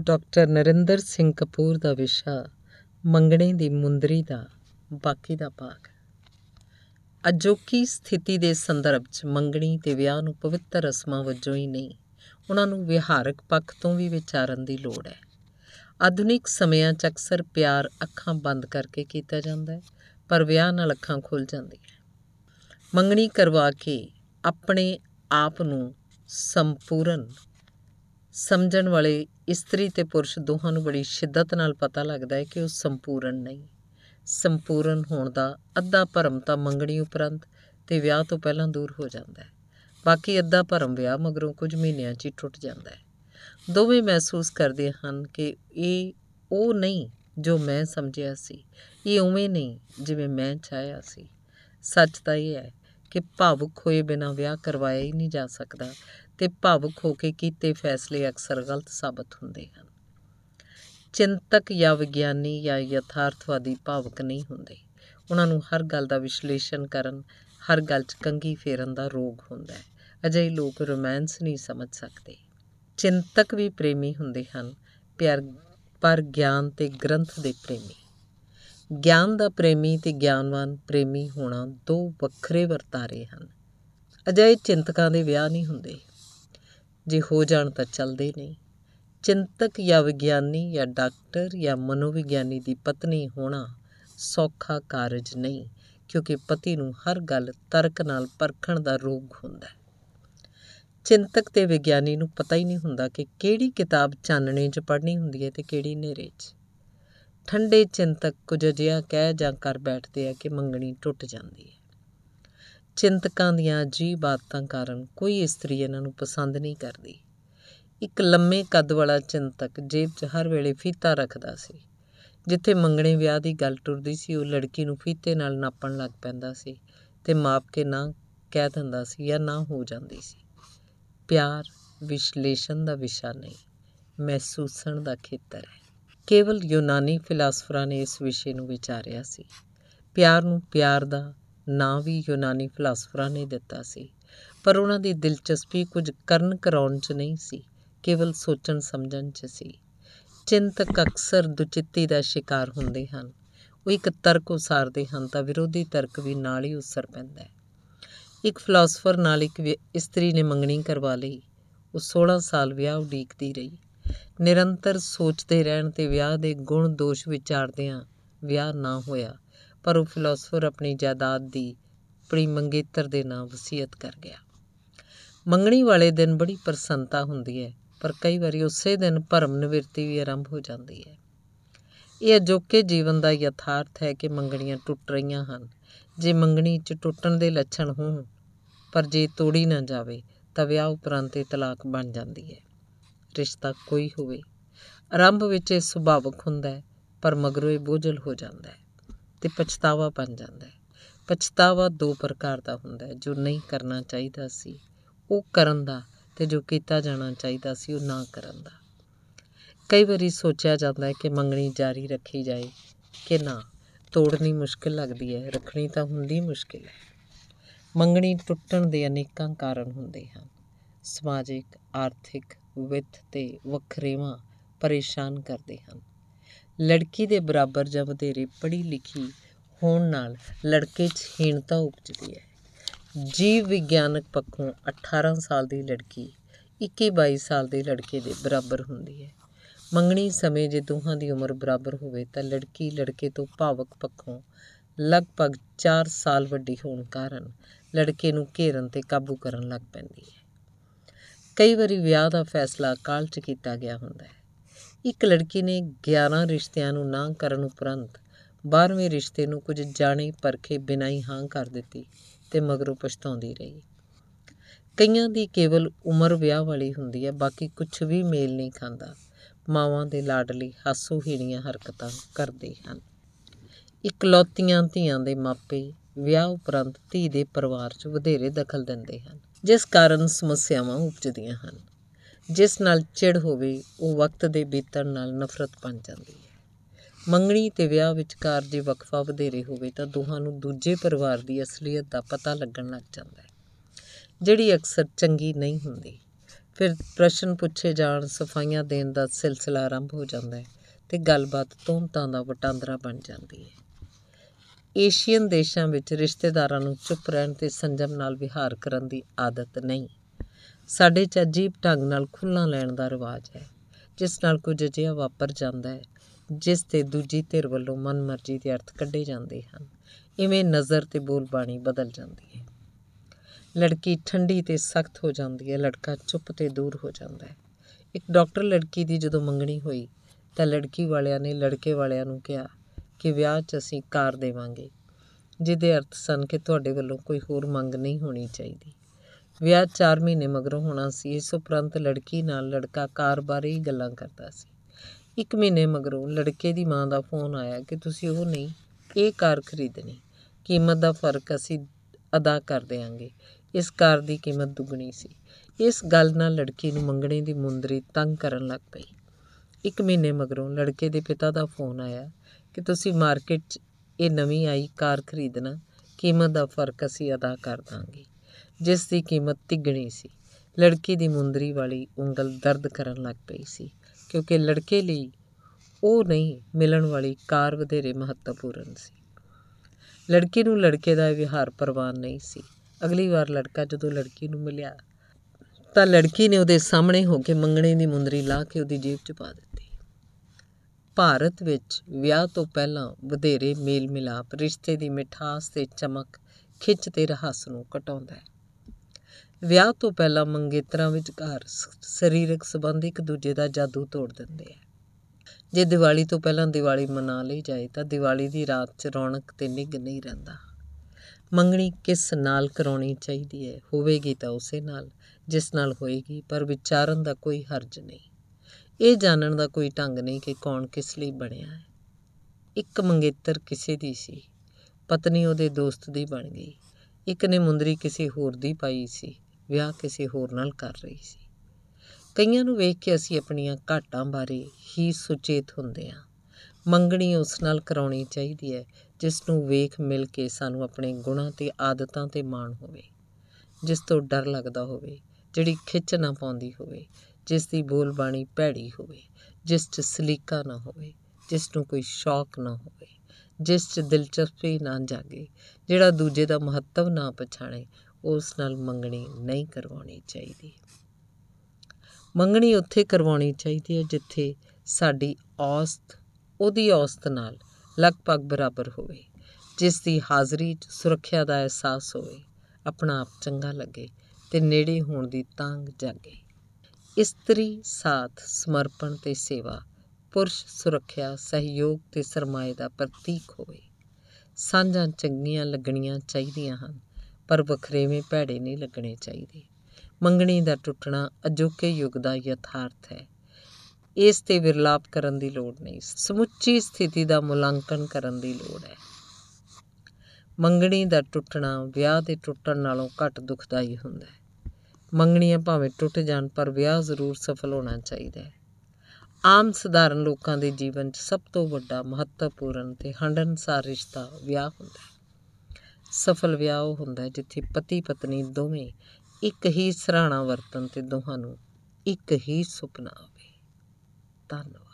Doctor Narinder Singh Kapoor ਦਾ ਵਿਸ਼ਾ, ਮੰਗਣੇ ਦੀ ਮੁੰਦਰੀ ਦਾ, ਬਾਕੀ ਦਾ ਭਾਗ। ਅਜੋਕੀ ਸਥਿਤੀ ਦੇ ਸੰਦਰਭ 'ਚ ਮੰਗਣੀ ਤੇ ਵਿਆਹ ਨੂੰ ਪਵਿੱਤਰ ਰਸਮਾਂ ਵਜੋਂ ਹੀ ਨਹੀਂ, ਉਹਨਾਂ ਨੂੰ ਵਿਹਾਰਕ ਪੱਖ ਤੋਂ ਵੀ ਵਿਚਾਰਨ ਦੀ ਲੋੜ ਹੈ। ਆਧੁਨਿਕ ਸਮਿਆਂ 'ਚ ਅਕਸਰ ਪਿਆਰ ਅੱਖਾਂ ਬੰਦ ਕਰਕੇ ਕੀਤਾ ਜਾਂਦਾ ਹੈ, ਪਰ ਵਿਆਹ ਨਾਲ ਅੱਖਾਂ ਖੁੱਲ ਜਾਂਦੀਆਂ ਮੰਗਣੀ ਕਰਵਾ ਕੇ ਆਪਣੇ ਆਪ ਨੂੰ ਸੰਪੂਰਨ ਸਮਝਣ ਵਾਲੇ ਇਸਤਰੀ ਤੇ ਪੁਰਸ਼ ਦੋਹਾਂ ਨੂੰ ਬੜੀ ਸ਼ਿੱਦਤ ਨਾਲ ਪਤਾ ਲੱਗਦਾ ਹੈ ਕਿ ਉਹ ਸੰਪੂਰਨ ਨਹੀਂ। ਸੰਪੂਰਨ ਹੋਣ ਦਾ ਅੱਧਾ ਭਰਮ ਤਾਂ ਮੰਗਣੀ ਉਪਰੰਤ ਤੇ ਵਿਆਹ ਤੋਂ ਪਹਿਲਾਂ ਦੂਰ ਹੋ ਜਾਂਦਾ ਹੈ। ਬਾਕੀ ਅੱਧਾ ਭਰਮ ਵਿਆਹ ਮਗਰੋਂ ਕੁਝ ਮਹੀਨਿਆਂ 'ਚ ਹੀ ਟੁੱਟ ਜਾਂਦਾ ਹੈ। ਦੋਵੇਂ ਮਹਿਸੂਸ ਕਰਦੇ ਹਨ ਕਿ ਇਹ ਉਹ ਨਹੀਂ ਜੋ ਮੈਂ ਸਮਝਿਆ ਸੀ। ਇਹ ਉਵੇਂ ਨਹੀਂ ਜਿਵੇਂ ਮੈਂ ਚਾਹਿਆ ਸੀ। ਸੱਚ ਤਾਂ ਇਹ ਹੈ ਕਿ ਭਾਵੁਕ ਹੋਏ ਬਿਨਾਂ ਵਿਆਹ ਕਰਵਾਇਆ ਹੀ ਨਹੀਂ ਜਾ ਸਕਦਾ ਤੇ ਭਾਵੁਕ ਹੋ ਕੇ ਕੀਤੇ ਫੈਸਲੇ ਅਕਸਰ ਗਲਤ ਸਾਬਤ ਹੁੰਦੇ ਹਨ। ਚਿੰਤਕ ਜਾਂ ਵਿਗਿਆਨੀ ਜਾਂ ਯਥਾਰਥਵਾਦੀ ਭਾਵੁਕ ਨਹੀਂ ਹੁੰਦੇ। ਉਹਨਾਂ ਨੂੰ ਹਰ ਗੱਲ ਦਾ ਵਿਸ਼ਲੇਸ਼ਣ ਕਰਨ, ਹਰ ਗੱਲ 'ਚ ਕੰਗੀ ਫੇਰਨ ਦਾ ਰੋਗ ਹੁੰਦਾ ਹੈ। ਅਜਿਹੇ ਲੋਕ ਰੋਮਾਂਸ ਨਹੀਂ ਸਮਝ ਸਕਦੇ। ਚਿੰਤਕ ਵੀ ਪ੍ਰੇਮੀ ਹੁੰਦੇ ਹਨ, ਪਿਆਰ, ਪਰ ਗਿਆਨ ਤੇ ਗ੍ਰੰਥ ਦੇ ਪ੍ਰੇਮੀ। ਗਿਆਨ ਦਾ ਪ੍ਰੇਮੀ ਤੇ ਗਿਆਨਵਾਨ ਪ੍ਰੇਮੀ ਹੋਣਾ ਦੋ ਵੱਖਰੇ ਵਰਤਾਰੇ ਹਨ। ਅਜਿਹੇ ਚਿੰਤਕਾਂ ਦੇ ਵਿਆਹ ਨਹੀਂ ਹੁੰਦੇ। ਜੇ ਹੋ ਜਾਣ ਤਾਂ ਚੱਲਦੇ ਨਹੀਂ। ਚਿੰਤਕ ਜਾਂ ਵਿਗਿਆਨੀ ਜਾਂ ਡਾਕਟਰ ਜਾਂ ਮਨੋਵਿਗਿਆਨੀ ਦੀ ਪਤਨੀ ਹੋਣਾ ਸੌਖਾ ਕਾਰਜ ਨਹੀਂ, ਕਿਉਂਕਿ ਪਤੀ ਨੂੰ ਹਰ ਗੱਲ ਤਰਕ ਨਾਲ ਪਰਖਣ ਦਾ ਰੋਗ ਹੁੰਦਾ। ਹੈ ਚਿੰਤਕ ਤੇ ਵਿਗਿਆਨੀ ਨੂੰ ਪਤਾ ਹੀ ਨਹੀਂ ਹੁੰਦਾ ਕਿ ਕਿਹੜੀ ਕਿਤਾਬ ਚਾਨਣੇ 'ਚ ਪੜ੍ਹਨੀ ਹੁੰਦੀ ਹੈ ਤੇ ਕਿਹੜੀ ਹਨੇਰੇ 'ਚ। ਠੰਡੇ ਚਿੰਤਕ ਕੁਝ ਅਜਿਹਾ ਕਹਿ ਜਾਂ ਕਰ ਬੈਠਦੇ ਆ ਕਿ ਮੰਗਣੀ ਟੁੱਟ ਜਾਂਦੀ ਹੈ। ਚਿੰਤਕਾਂ ਦੀਆਂ ਅਜੀਬ ਬਾਤਾਂ ਕਾਰਨ ਕੋਈ ਇਸਤਰੀ ਇਹਨਾਂ ਨੂੰ ਪਸੰਦ ਨਹੀਂ ਕਰਦੀ। ਇੱਕ ਲੰਮੇ ਕੱਦ ਵਾਲਾ ਚਿੰਤਕ ਜੇਬ 'ਚ ਹਰ ਵੇਲੇ ਫੀਤਾ ਰੱਖਦਾ ਸੀ। ਜਿੱਥੇ ਮੰਗਣੇ ਵਿਆਹ ਦੀ ਗੱਲ ਟੁਰਦੀ ਸੀ, ਉਹ ਲੜਕੀ ਨੂੰ ਫੀਤੇ ਨਾਲ ਨਾਪਣ ਲੱਗ ਪੈਂਦਾ ਸੀ ਤੇ ਮਾਪ ਕੇ ਨਾ ਕਹਿ ਦਿੰਦਾ ਸੀ ਜਾਂ ਨਾ ਹੋ ਜਾਂਦੀ ਸੀ। ਪਿਆਰ ਵਿਸ਼ਲੇਸ਼ਣ ਦਾ ਵਿਸ਼ਾ ਨਹੀਂ, ਮਹਿਸੂਸਣ ਦਾ ਖੇਤਰ ਹੈ। ਕੇਵਲ ਯੂਨਾਨੀ ਫਿਲਾਸਫਰਾਂ ਨੇ ਇਸ ਵਿਸ਼ੇ ਨੂੰ ਵਿਚਾਰਿਆ ਸੀ। ਪਿਆਰ ਨੂੰ ਪਿਆਰ ਦਾ ਨਾਂ ਵੀ ਯੂਨਾਨੀ ਫਿਲਾਸਫਰਾਂ ਨੇ ਦਿੱਤਾ ਸੀ, ਪਰ ਉਹਨਾਂ ਦੀ ਦਿਲਚਸਪੀ ਕੁਝ ਕਰਨ ਕਰਾਉਣ 'ਚ ਨਹੀਂ ਸੀ, ਕੇਵਲ ਸੋਚਣ ਸਮਝਣ 'ਚ ਸੀ। ਚਿੰਤਕ ਅਕਸਰ ਦੁਚਿੱਤੀ ਦਾ ਸ਼ਿਕਾਰ ਹੁੰਦੇ ਹਨ, ਉਹ ਇੱਕ ਤਰਕ ਉਸਾਰਦੇ ਹਨ ਤਾਂ ਵਿਰੋਧੀ ਤਰਕ ਵੀ ਨਾਲ ਹੀ ਉਸਰ ਪੈਂਦਾ ਹੈ। ਇੱਕ ਫਿਲਾਸਫਰ ਨਾਲ ਇੱਕ ਇਸਤਰੀ ਨੇ ਮੰਗਣੀ ਕਰਵਾ ਲਈ, ਉਹ 16 ਸਾਲ ਵਿਆਹ ਉਡੀਕਦੀ ਰਹੀ। ਨਿਰੰਤਰ ਸੋਚਦੇ ਰਹਿਣ ਤੇ ਵਿਆਹ ਦੇ ਗੁਣ ਦੋਸ਼ ਵਿਚਾਰਦਿਆਂ ਵਿਆਹ ਨਾ ਹੋਇਆ, ਪਰ ਉਹ ਫਿਲਾਸਫਰ ਆਪਣੀ ਜਾਇਦਾਦ ਦੀ ਆਪਣੀ ਮੰਗੇਤਰ ਦੇ ਨਾਂ ਵਸੀਅਤ ਕਰ ਗਿਆ। ਮੰਗਣੀ ਵਾਲੇ ਦਿਨ ਬੜੀ ਪ੍ਰਸੰਨਤਾ ਹੁੰਦੀ ਹੈ, ਪਰ ਕਈ ਵਾਰੀ ਉਸੇ ਦਿਨ ਭਰਮ ਨਿਵਰਤੀ ਵੀ ਆਰੰਭ ਹੋ ਜਾਂਦੀ ਹੈ। ਇਹ ਅਜੋਕੇ ਜੀਵਨ ਦਾ ਯਥਾਰਥ ਹੈ ਕਿ ਮੰਗਣੀਆਂ ਟੁੱਟ ਰਹੀਆਂ ਹਨ। ਜੇ ਮੰਗਣੀ 'ਚ ਟੁੱਟਣ ਦੇ ਲੱਛਣ ਹੋਣ, ਪਰ ਜੇ ਤੋੜੀ ਨਾ ਜਾਵੇ, ਤਾਂ ਵਿਆਹ ਉਪਰੰਤ ਇਹ ਤਲਾਕ ਬਣ ਜਾਂਦੀ ਹੈ। ਰਿਸ਼ਤਾ ਕੋਈ ਹੋਵੇ। ਆਰੰਭ ਵਿੱਚ ਇਹ ਸੁਭਾਵਕ ਹੁੰਦਾ ਹੈ, ਪਰ ਮਗਰੋਂ ਇਹ ਬੋਝਲ ਹੋ ਜਾਂਦਾ ਹੈ ਤੇ ਪਛਤਾਵਾ ਬਣ ਜਾਂਦਾ ਹੈ। ਪਛਤਾਵਾ ਦੋ ਪ੍ਰਕਾਰ ਦਾ ਹੁੰਦਾ ਹੈ, ਜੋ ਨਹੀਂ ਕਰਨਾ ਚਾਹੀਦਾ ਸੀ, ਉਹ ਕਰਨ ਦਾ ਤੇ ਜੋ ਕੀਤਾ ਜਾਣਾ ਚਾਹੀਦਾ ਸੀ, ਉਹ ਨਾ ਕਰਨ ਦਾ। ਕਈ ਵਾਰੀ ਸੋਚਿਆ ਜਾਂਦਾ ਹੈ ਕਿ ਮੰਗਣੀ ਜਾਰੀ ਰੱਖੀ ਜਾਏ ਕਿ ਨਾ, ਤੋੜਨੀ ਮੁਸ਼ਕਿਲ ਲੱਗਦੀ ਹੈ, ਰੱਖਣੀ ਤਾਂ ਹੁੰਦੀ ਮੁਸ਼ਕਿਲ ਹੈ। ਮੰਗਣੀ ਟੁੱਟਣ ਦੇ ਅਨੇਕਾਂ ਕਾਰਨ ਹੁੰਦੇ ਹਨ। ਸਮਾਜਿਕ, ਆਰਥਿਕ ਵਿੱਤ ਤੇ ਵੱਖਰੇਵਾਂ ਪਰੇਸ਼ਾਨ ਕਰਦੇ ਹਨ। ਲੜਕੀ ਦੇ ਬਰਾਬਰ ਜਾਂ ਵਧੇਰੇ ਪੜ੍ਹੀ ਲਿਖੀ ਹੋਣ ਨਾਲ ਲੜਕੇ 'ਚ ਹੀਣਤਾ ਉਪਜਦੀ ਹੈ। ਜੀਵ ਵਿਗਿਆਨਕ ਪੱਖੋਂ 18 ਸਾਲ ਦੀ ਲੜਕੀ 21-22 ਸਾਲ ਦੇ ਲੜਕੇ ਦੇ ਬਰਾਬਰ ਹੁੰਦੀ ਹੈ। ਮੰਗਣੀ ਸਮੇਂ ਜੇ ਦੋਹਾਂ ਦੀ ਉਮਰ ਬਰਾਬਰ ਹੋਵੇ ਤਾਂ ਲੜਕੀ ਲੜਕੇ ਤੋਂ ਭਾਵਕ ਪੱਖੋਂ ਲਗਭਗ 4 ਸਾਲ ਵੱਡੀ ਹੋਣ ਕਾਰਨ ਲੜਕੇ ਨੂੰ ਘੇਰਨ ਤੇ ਕਾਬੂ ਕਰਨ ਲੱਗ ਪੈਂਦੀ ਹੈ। ਕਈ ਵਾਰੀ ਵਿਆਹ ਦਾ ਫੈਸਲਾ ਕਾਲ 'ਚ ਕੀਤਾ ਗਿਆ ਹੁੰਦਾ ਹੈ। ਇੱਕ ਲੜਕੀ ਨੇ 11 ਰਿਸ਼ਤਿਆਂ ਨੂੰ ਨਾ ਕਰਨ ਉਪਰੰਤ 12ਵੇਂ ਰਿਸ਼ਤੇ ਨੂੰ ਕੁਝ ਜਾਣੇ ਪਰਖੇ ਬਿਨਾਂ ਹੀ ਹਾਂ ਕਰ ਦਿੱਤੀ ਤੇ ਮਗਰੋਂ ਪਛਤਾਉਂਦੀ ਰਹੀ। ਕਈਆਂ ਦੀ ਕੇਵਲ ਉਮਰ ਵਿਆਹ ਵਾਲੀ ਹੁੰਦੀ ਹੈ, ਬਾਕੀ ਕੁਝ ਵੀ ਮੇਲ ਨਹੀਂ ਖਾਂਦਾ। ਮਾਵਾਂ ਦੇ ਲਾਡਲੀ ਹਾਸੋਹੀਣੀਆਂ ਹਰਕਤਾਂ ਕਰਦੇ ਹਨ। ਇਕਲੌਤੀਆਂ ਧੀਆਂ ਦੇ ਮਾਪੇ ਵਿਆਹ ਉਪਰੰਤ ਧੀ ਦੇ ਪਰਿਵਾਰ 'ਚ ਵਧੇਰੇ ਦਖਲ ਦਿੰਦੇ ਹਨ, ਜਿਸ ਕਾਰਨ ਸਮੱਸਿਆਵਾਂ ਉਪਜਦੀਆਂ ਹਨ। ਜਿਸ ਨਾਲ ਚਿੜ ਹੋਵੇ, ਉਹ ਵਕਤ ਦੇ ਬੀਤਣ ਨਾਲ ਨਫ਼ਰਤ ਬਣ ਜਾਂਦੀ ਹੈ। ਮੰਗਣੀ ਤੇ ਵਿਆਹ ਵਿਚਕਾਰ ਜੇ ਵਕਫਾ ਵਧੇਰੇ ਹੋਵੇ ਤਾਂ ਦੋਹਾਂ ਨੂੰ ਦੂਜੇ ਪਰਿਵਾਰ ਦੀ ਅਸਲੀਅਤ ਦਾ ਪਤਾ ਲੱਗਣ ਲੱਗ ਜਾਂਦਾ ਹੈ। ਜਿਹੜੀ ਅਕਸਰ ਚੰਗੀ ਨਹੀਂ ਹੁੰਦੀ, ਫਿਰ ਪ੍ਰਸ਼ਨ ਪੁੱਛੇ ਜਾਣ ਸਫਾਈਆਂ ਦੇਣ ਦਾ ਸਿਲਸਿਲਾ ਆਰੰਭ ਹੋ ਜਾਂਦਾ ਹੈ ਤੇ ਗੱਲਬਾਤ ਤੋਮਤਾਂ ਦਾ ਵਟਾਂਦਰਾ ਬਣ ਜਾਂਦੀ ਹੈ। ਏਸ਼ੀਅਨ ਦੇਸ਼ਾਂ ਵਿੱਚ ਰਿਸ਼ਤੇਦਾਰਾਂ ਨੂੰ ਚੁੱਪ ਰਹਿਣ ਤੇ ਸੰਜਮ ਨਾਲ ਵਿਹਾਰ ਕਰਨ ਦੀ ਆਦਤ ਨਹੀਂ। ਸਾਡੇ 'ਚ ਅਜੀਬ ਢੰਗ ਨਾਲ ਖੁੱਲ੍ਹਾਂ ਲੈਣ ਦਾ ਰਿਵਾਜ ਹੈ, ਜਿਸ ਨਾਲ ਕੁਝ ਅਜਿਹਾ ਵਾਪਰ ਜਾਂਦਾ ਹੈ, ਜਿਸ ਤੇ ਦੂਜੀ ਧਿਰ ਵੱਲੋਂ ਮਨਮਰਜ਼ੀ ਦੇ ਅਰਥ ਕੱਢੇ ਜਾਂਦੇ ਹਨ। ਇਵੇਂ ਨਜ਼ਰ ਤੇ ਬੋਲਬਾਣੀ ਬਦਲ ਜਾਂਦੀ ਹੈ। ਲੜਕੀ ਠੰਡੀ ਤੇ ਸਖਤ ਹੋ ਜਾਂਦੀ ਹੈ, ਲੜਕਾ ਚੁੱਪ ਤੇ ਦੂਰ ਹੋ ਜਾਂਦਾ ਹੈ। ਇੱਕ ਡਾਕਟਰ ਲੜਕੀ ਦੀ ਜਦੋਂ ਮੰਗਣੀ ਹੋਈ, ਤਾਂ ਲੜਕੀ ਵਾਲਿਆਂ ਨੇ ਲੜਕੇ ਵਾਲਿਆਂ ਨੂੰ ਕਿਹਾ ਕਿ ਵਿਆਹ 'ਚ ਅਸੀਂ ਕਾਰ ਦੇਵਾਂਗੇ। ਜਿਹਦੇ ਅਰਥ ਸਨ ਕਿ ਤੁਹਾਡੇ ਵੱਲੋਂ ਕੋਈ ਹੋਰ ਮੰਗ ਨਹੀਂ ਹੋਣੀ ਚਾਹੀਦੀ। ਵਿਆਹ 4 ਮਹੀਨੇ ਮਗਰੋਂ ਹੋਣਾ ਸੀ। ਇਸ ਉਪਰੰਤ ਲੜਕੀ ਨਾਲ ਲੜਕਾ ਕਾਰ ਬਾਰੇ ਹੀ ਗੱਲਾਂ ਕਰਦਾ ਸੀ। ਇੱਕ ਮਹੀਨੇ ਮਗਰੋਂ ਲੜਕੇ ਦੀ ਮਾਂ ਦਾ ਫੋਨ ਆਇਆ ਕਿ ਤੁਸੀਂ ਉਹ ਨਹੀਂ, ਇਹ ਕਾਰ ਖਰੀਦਣੀ। ਕੀਮਤ ਦਾ ਫ਼ਰਕ ਅਸੀਂ ਅਦਾ ਕਰ ਦੇਵਾਂਗੇ ਇਸ ਕਾਰ ਦੀ ਕੀਮਤ ਦੁੱਗਣੀ ਸੀ। ਇਸ ਗੱਲ ਨਾਲ ਲੜਕੀ ਨੂੰ ਮੰਗਣੇ ਦੀ ਮੁੰਦਰੀ ਤੰਗ ਕਰਨ ਲੱਗ ਪਈ। ਇੱਕ ਮਹੀਨੇ ਮਗਰੋਂ ਲੜਕੇ ਦੇ ਪਿਤਾ ਦਾ ਫੋਨ ਆਇਆ ਕਿ ਤੁਸੀਂ ਮਾਰਕੀਟ 'ਚ ਇਹ ਨਵੀਂ ਆਈ ਕਾਰ ਖਰੀਦਣਾ, ਕੀਮਤ ਦਾ ਫ਼ਰਕ ਅਸੀਂ ਅਦਾ ਕਰ ਦਾਂਗੇ। ਜਿਸ ਦੀ ਕੀਮਤ ਤਿੱਗਣੀ ਸੀ। ਲੜਕੀ ਦੀ ਮੁੰਦਰੀ ਵਾਲੀ ਉਂਗਲ ਦਰਦ ਕਰਨ ਲੱਗ ਪਈ ਸੀ, ਕਿਉਂਕਿ ਲੜਕੇ ਲਈ ਉਹ ਨਹੀਂ, ਮਿਲਣ ਵਾਲੀ ਕਾਰ ਵਧੇਰੇ ਮਹੱਤਵਪੂਰਨ ਸੀ। ਲੜਕੀ ਨੂੰ ਲੜਕੇ ਦਾ ਵਿਹਾਰ ਪ੍ਰਵਾਨ ਨਹੀਂ ਸੀ। ਅਗਲੀ ਵਾਰ ਲੜਕਾ ਜਦੋਂ ਲੜਕੀ ਨੂੰ ਮਿਲਿਆ ਤਾਂ ਲੜਕੀ ਨੇ ਉਹਦੇ ਸਾਹਮਣੇ ਹੋ ਕੇ ਮੰਗਣੇ ਦੀ ਮੁੰਦਰੀ ਲਾ ਕੇ ਉਹਦੀ ਜੇਬ 'ਚ ਪਾ ਦਿੱਤੀ। ਭਾਰਤ ਵਿੱਚ ਵਿਆਹ ਤੋਂ ਪਹਿਲਾਂ ਵਧੇਰੇ ਮੇਲ ਮਿਲਾਪ, ਰਿਸ਼ਤੇ ਦੀ ਮਿਠਾਸ ਤੇ ਚਮਕ ਖਿੱਚ ਤੇ ਰਹੱਸ ਨੂੰ ਘਟਾਉਂਦਾ ਹੈ। ਵਿਆਹ ਤੋਂ ਪਹਿਲਾਂ ਮੰਗੇਤਰਾਂ ਵਿਚਕਾਰ ਸਰੀਰਕ ਸੰਬੰਧ ਇੱਕ ਦੂਜੇ ਦਾ ਜਾਦੂ ਤੋੜ ਦਿੰਦੇ ਆ ਜੇ ਦੀਵਾਲੀ ਤੋਂ ਪਹਿਲਾਂ ਦੀਵਾਲੀ ਮਨਾ ਲਈ ਜਾਏ ਤਾਂ ਦੀਵਾਲੀ ਦੀ ਰਾਤ 'ਚ ਰੌਣਕ ਤੇ ਨਿੱਘ ਨਹੀਂ ਰਹਿੰਦਾ। ਮੰਗਣੀ ਕਿਸ ਨਾਲ ਕਰਾਉਣੀ ਚਾਹੀਦੀ ਹੈ? ਹੋਵੇਗੀ ਤਾਂ ਉਸੇ ਨਾਲ, ਜਿਸ ਨਾਲ ਹੋਏਗੀ, ਪਰ ਵਿਚਾਰਨ ਦਾ ਕੋਈ ਹਰਜ ਨਹੀਂ। ਇਹ ਜਾਣਨ ਦਾ ਕੋਈ ਢੰਗ ਨਹੀਂ ਕਿ ਕੌਣ ਕਿਸ ਲਈ ਬਣਿਆ ਹੈ। ਇੱਕ ਮੰਗੇਤਰ ਕਿਸੇ ਦੀ ਸੀ। ਪਤਨੀ ਉਹਦੇ ਦੋਸਤ ਦੀ ਬਣ ਗਈ। ਇੱਕ ਨੇ ਮੁੰਦਰੀ ਕਿਸੇ ਹੋਰ ਦੀ ਪਾਈ ਸੀ। ਵਿਆਹ ਕਿਸੇ ਹੋਰ ਨਾਲ ਕਰ ਰਹੀ ਸੀ। ਕਈਆਂ ਨੂੰ ਵੇਖ ਕੇ ਅਸੀਂ ਆਪਣੀਆਂ ਘਾਟਾਂ ਬਾਰੇ ਹੀ ਸੁਚੇਤ ਹੁੰਦੇ ਹਾਂ। ਮੰਗਣੀ ਉਸ ਨਾਲ ਕਰਾਉਣੀ ਚਾਹੀਦੀ ਹੈ, ਜਿਸ ਨੂੰ ਵੇਖ ਮਿਲ ਕੇ ਸਾਨੂੰ ਆਪਣੇ ਗੁਣਾਂ ਤੇ ਆਦਤਾਂ ਤੇ ਮਾਣ ਹੋਵੇ, ਜਿਸ ਤੋਂ ਡਰ ਲੱਗਦਾ ਹੋਵੇ, ਜਿਹੜੀ ਖਿੱਚ ਨਾ ਪਾਉਂਦੀ ਹੋਵੇ, ਜਿਸ ਦੀ ਬੋਲਬਾਣੀ ਭੈੜੀ ਹੋਵੇ, ਜਿਸ 'ਚ ਸਲੀਕਾ ਨਾ ਹੋਵੇ, ਜਿਸ ਨੂੰ ਕੋਈ ਸ਼ੌਕ ਨਾ ਹੋਵੇ, ਜਿਸ 'ਚ ਦਿਲਚਸਪੀ ਨਾ ਜਾਗੇ, ਜਿਹੜਾ ਦੂਜੇ ਦਾ ਮਹੱਤਵ ਨਾ ਪਛਾਣੇ, ਉਸ ਨਾਲ ਮੰਗਣੀ ਨਹੀਂ ਕਰਵਾਉਣੀ ਚਾਹੀਦੀ। ਮੰਗਣੀ ਉੱਥੇ ਕਰਵਾਉਣੀ ਚਾਹੀਦੀ ਹੈ ਜਿੱਥੇ ਸਾਡੀ ਔਸਤ ਉਹਦੀ ਔਸਤ ਨਾਲ ਲਗਭਗ ਬਰਾਬਰ ਹੋਵੇ ਜਿਸ ਦੀ ਹਾਜ਼ਰੀ 'ਚ ਸੁਰੱਖਿਆ ਦਾ ਅਹਿਸਾਸ ਹੋਵੇ, ਆਪਣਾ ਆਪ ਚੰਗਾ ਲੱਗੇ ਤੇ ਨੇੜੇ ਹੋਣ ਦੀ ਤਾਂਗ ਜਾਗੇ। ਇਸਤਰੀ, ਸਾਥ, ਸਮਰਪਣ ਤੇ ਸੇਵਾ, ਪੁਰਸ਼ ਸੁਰੱਖਿਆ, ਸਹਿਯੋਗ ਤੇ ਸਰਮਾਏ ਦਾ ਪ੍ਰਤੀਕ ਹੋਵੇ। ਸਾਂਝਾਂ ਚੰਗੀਆਂ ਲੱਗਣੀਆਂ ਚਾਹੀਦੀਆਂ ਹਨ, ਪਰ ਵਖਰੇਵੇਂ ਭੈੜੇ ਨਹੀਂ ਲੱਗਣੇ ਚਾਹੀਦੇ। ਮੰਗਣੀ ਦਾ ਟੁੱਟਣਾ ਅਜੋਕੇ ਯੁੱਗ ਦਾ ਯਥਾਰਥ ਹੈ। ਇਸ ਤੇ ਵਿਰਲਾਪ ਕਰਨ ਦੀ ਲੋੜ ਨਹੀਂ। ਸਮੁੱਚੀ ਸਥਿਤੀ ਦਾ ਮੁਲਾਂਕਣ ਕਰਨ ਦੀ ਲੋੜ ਹੈ। ਮੰਗਣੀ ਦਾ ਟੁੱਟਣਾ ਵਿਆਹ ਦੇ ਟੁੱਟਣ ਨਾਲੋਂ ਘੱਟ ਦੁਖਦਾਈ ਹੁੰਦਾ ਹੈ। ਮੰਗਣੀਆਂ ਭਾਵੇਂ ਟੁੱਟ ਜਾਣ, ਪਰ ਵਿਆਹ ਜ਼ਰੂਰ ਸਫਲ ਹੋਣਾ ਚਾਹੀਦਾ ਹੈ। ਆਮ ਸਧਾਰਨ ਲੋਕਾਂ ਦੇ ਜੀਵਨ 'ਚ ਸਭ ਤੋਂ ਵੱਡਾ, ਮਹੱਤਵਪੂਰਨ ਤੇ ਹੰਡਨਸਾਰ ਰਿਸ਼ਤਾ ਵਿਆਹ ਹੁੰਦਾ ਹੈ। ਸਫਲ ਵਿਆਹ ਉਹ ਹੁੰਦਾ ਹੈ ਜਿੱਥੇ ਪਤੀ ਪਤਨੀ ਦੋਵੇਂ ਇੱਕ ਹੀ ਸਰਾਣਾ ਵਰਤਨ ਤੇ ਦੋਹਾਂ ਨੂੰ ਇੱਕ ਹੀ ਸੁਪਨਾ ਆਵੇ। ったの